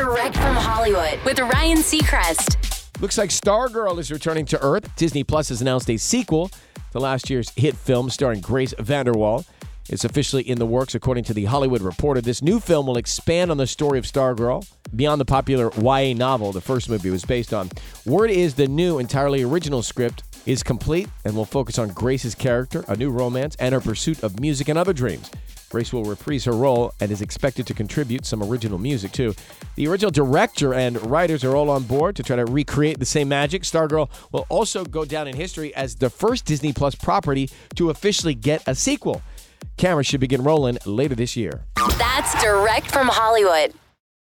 Direct from Hollywood with Ryan Seacrest. Looks like Stargirl is returning to Earth. Disney Plus has announced a sequel to last year's hit film starring Grace Vanderwaal. It's officially in the works, according to The Hollywood Reporter. This new film will expand on the story of Stargirl beyond the popular YA novel the first movie was based on. Word is the new, entirely original script is complete and will focus on Grace's character, a new romance, and her pursuit of music and other dreams. Grace will reprise her role and is expected to contribute some original music too. The original director and writers are all on board to try to recreate the same magic. Stargirl will also go down in history as the first Disney Plus property to officially get a sequel. Cameras should begin rolling later this year. That's direct from Hollywood.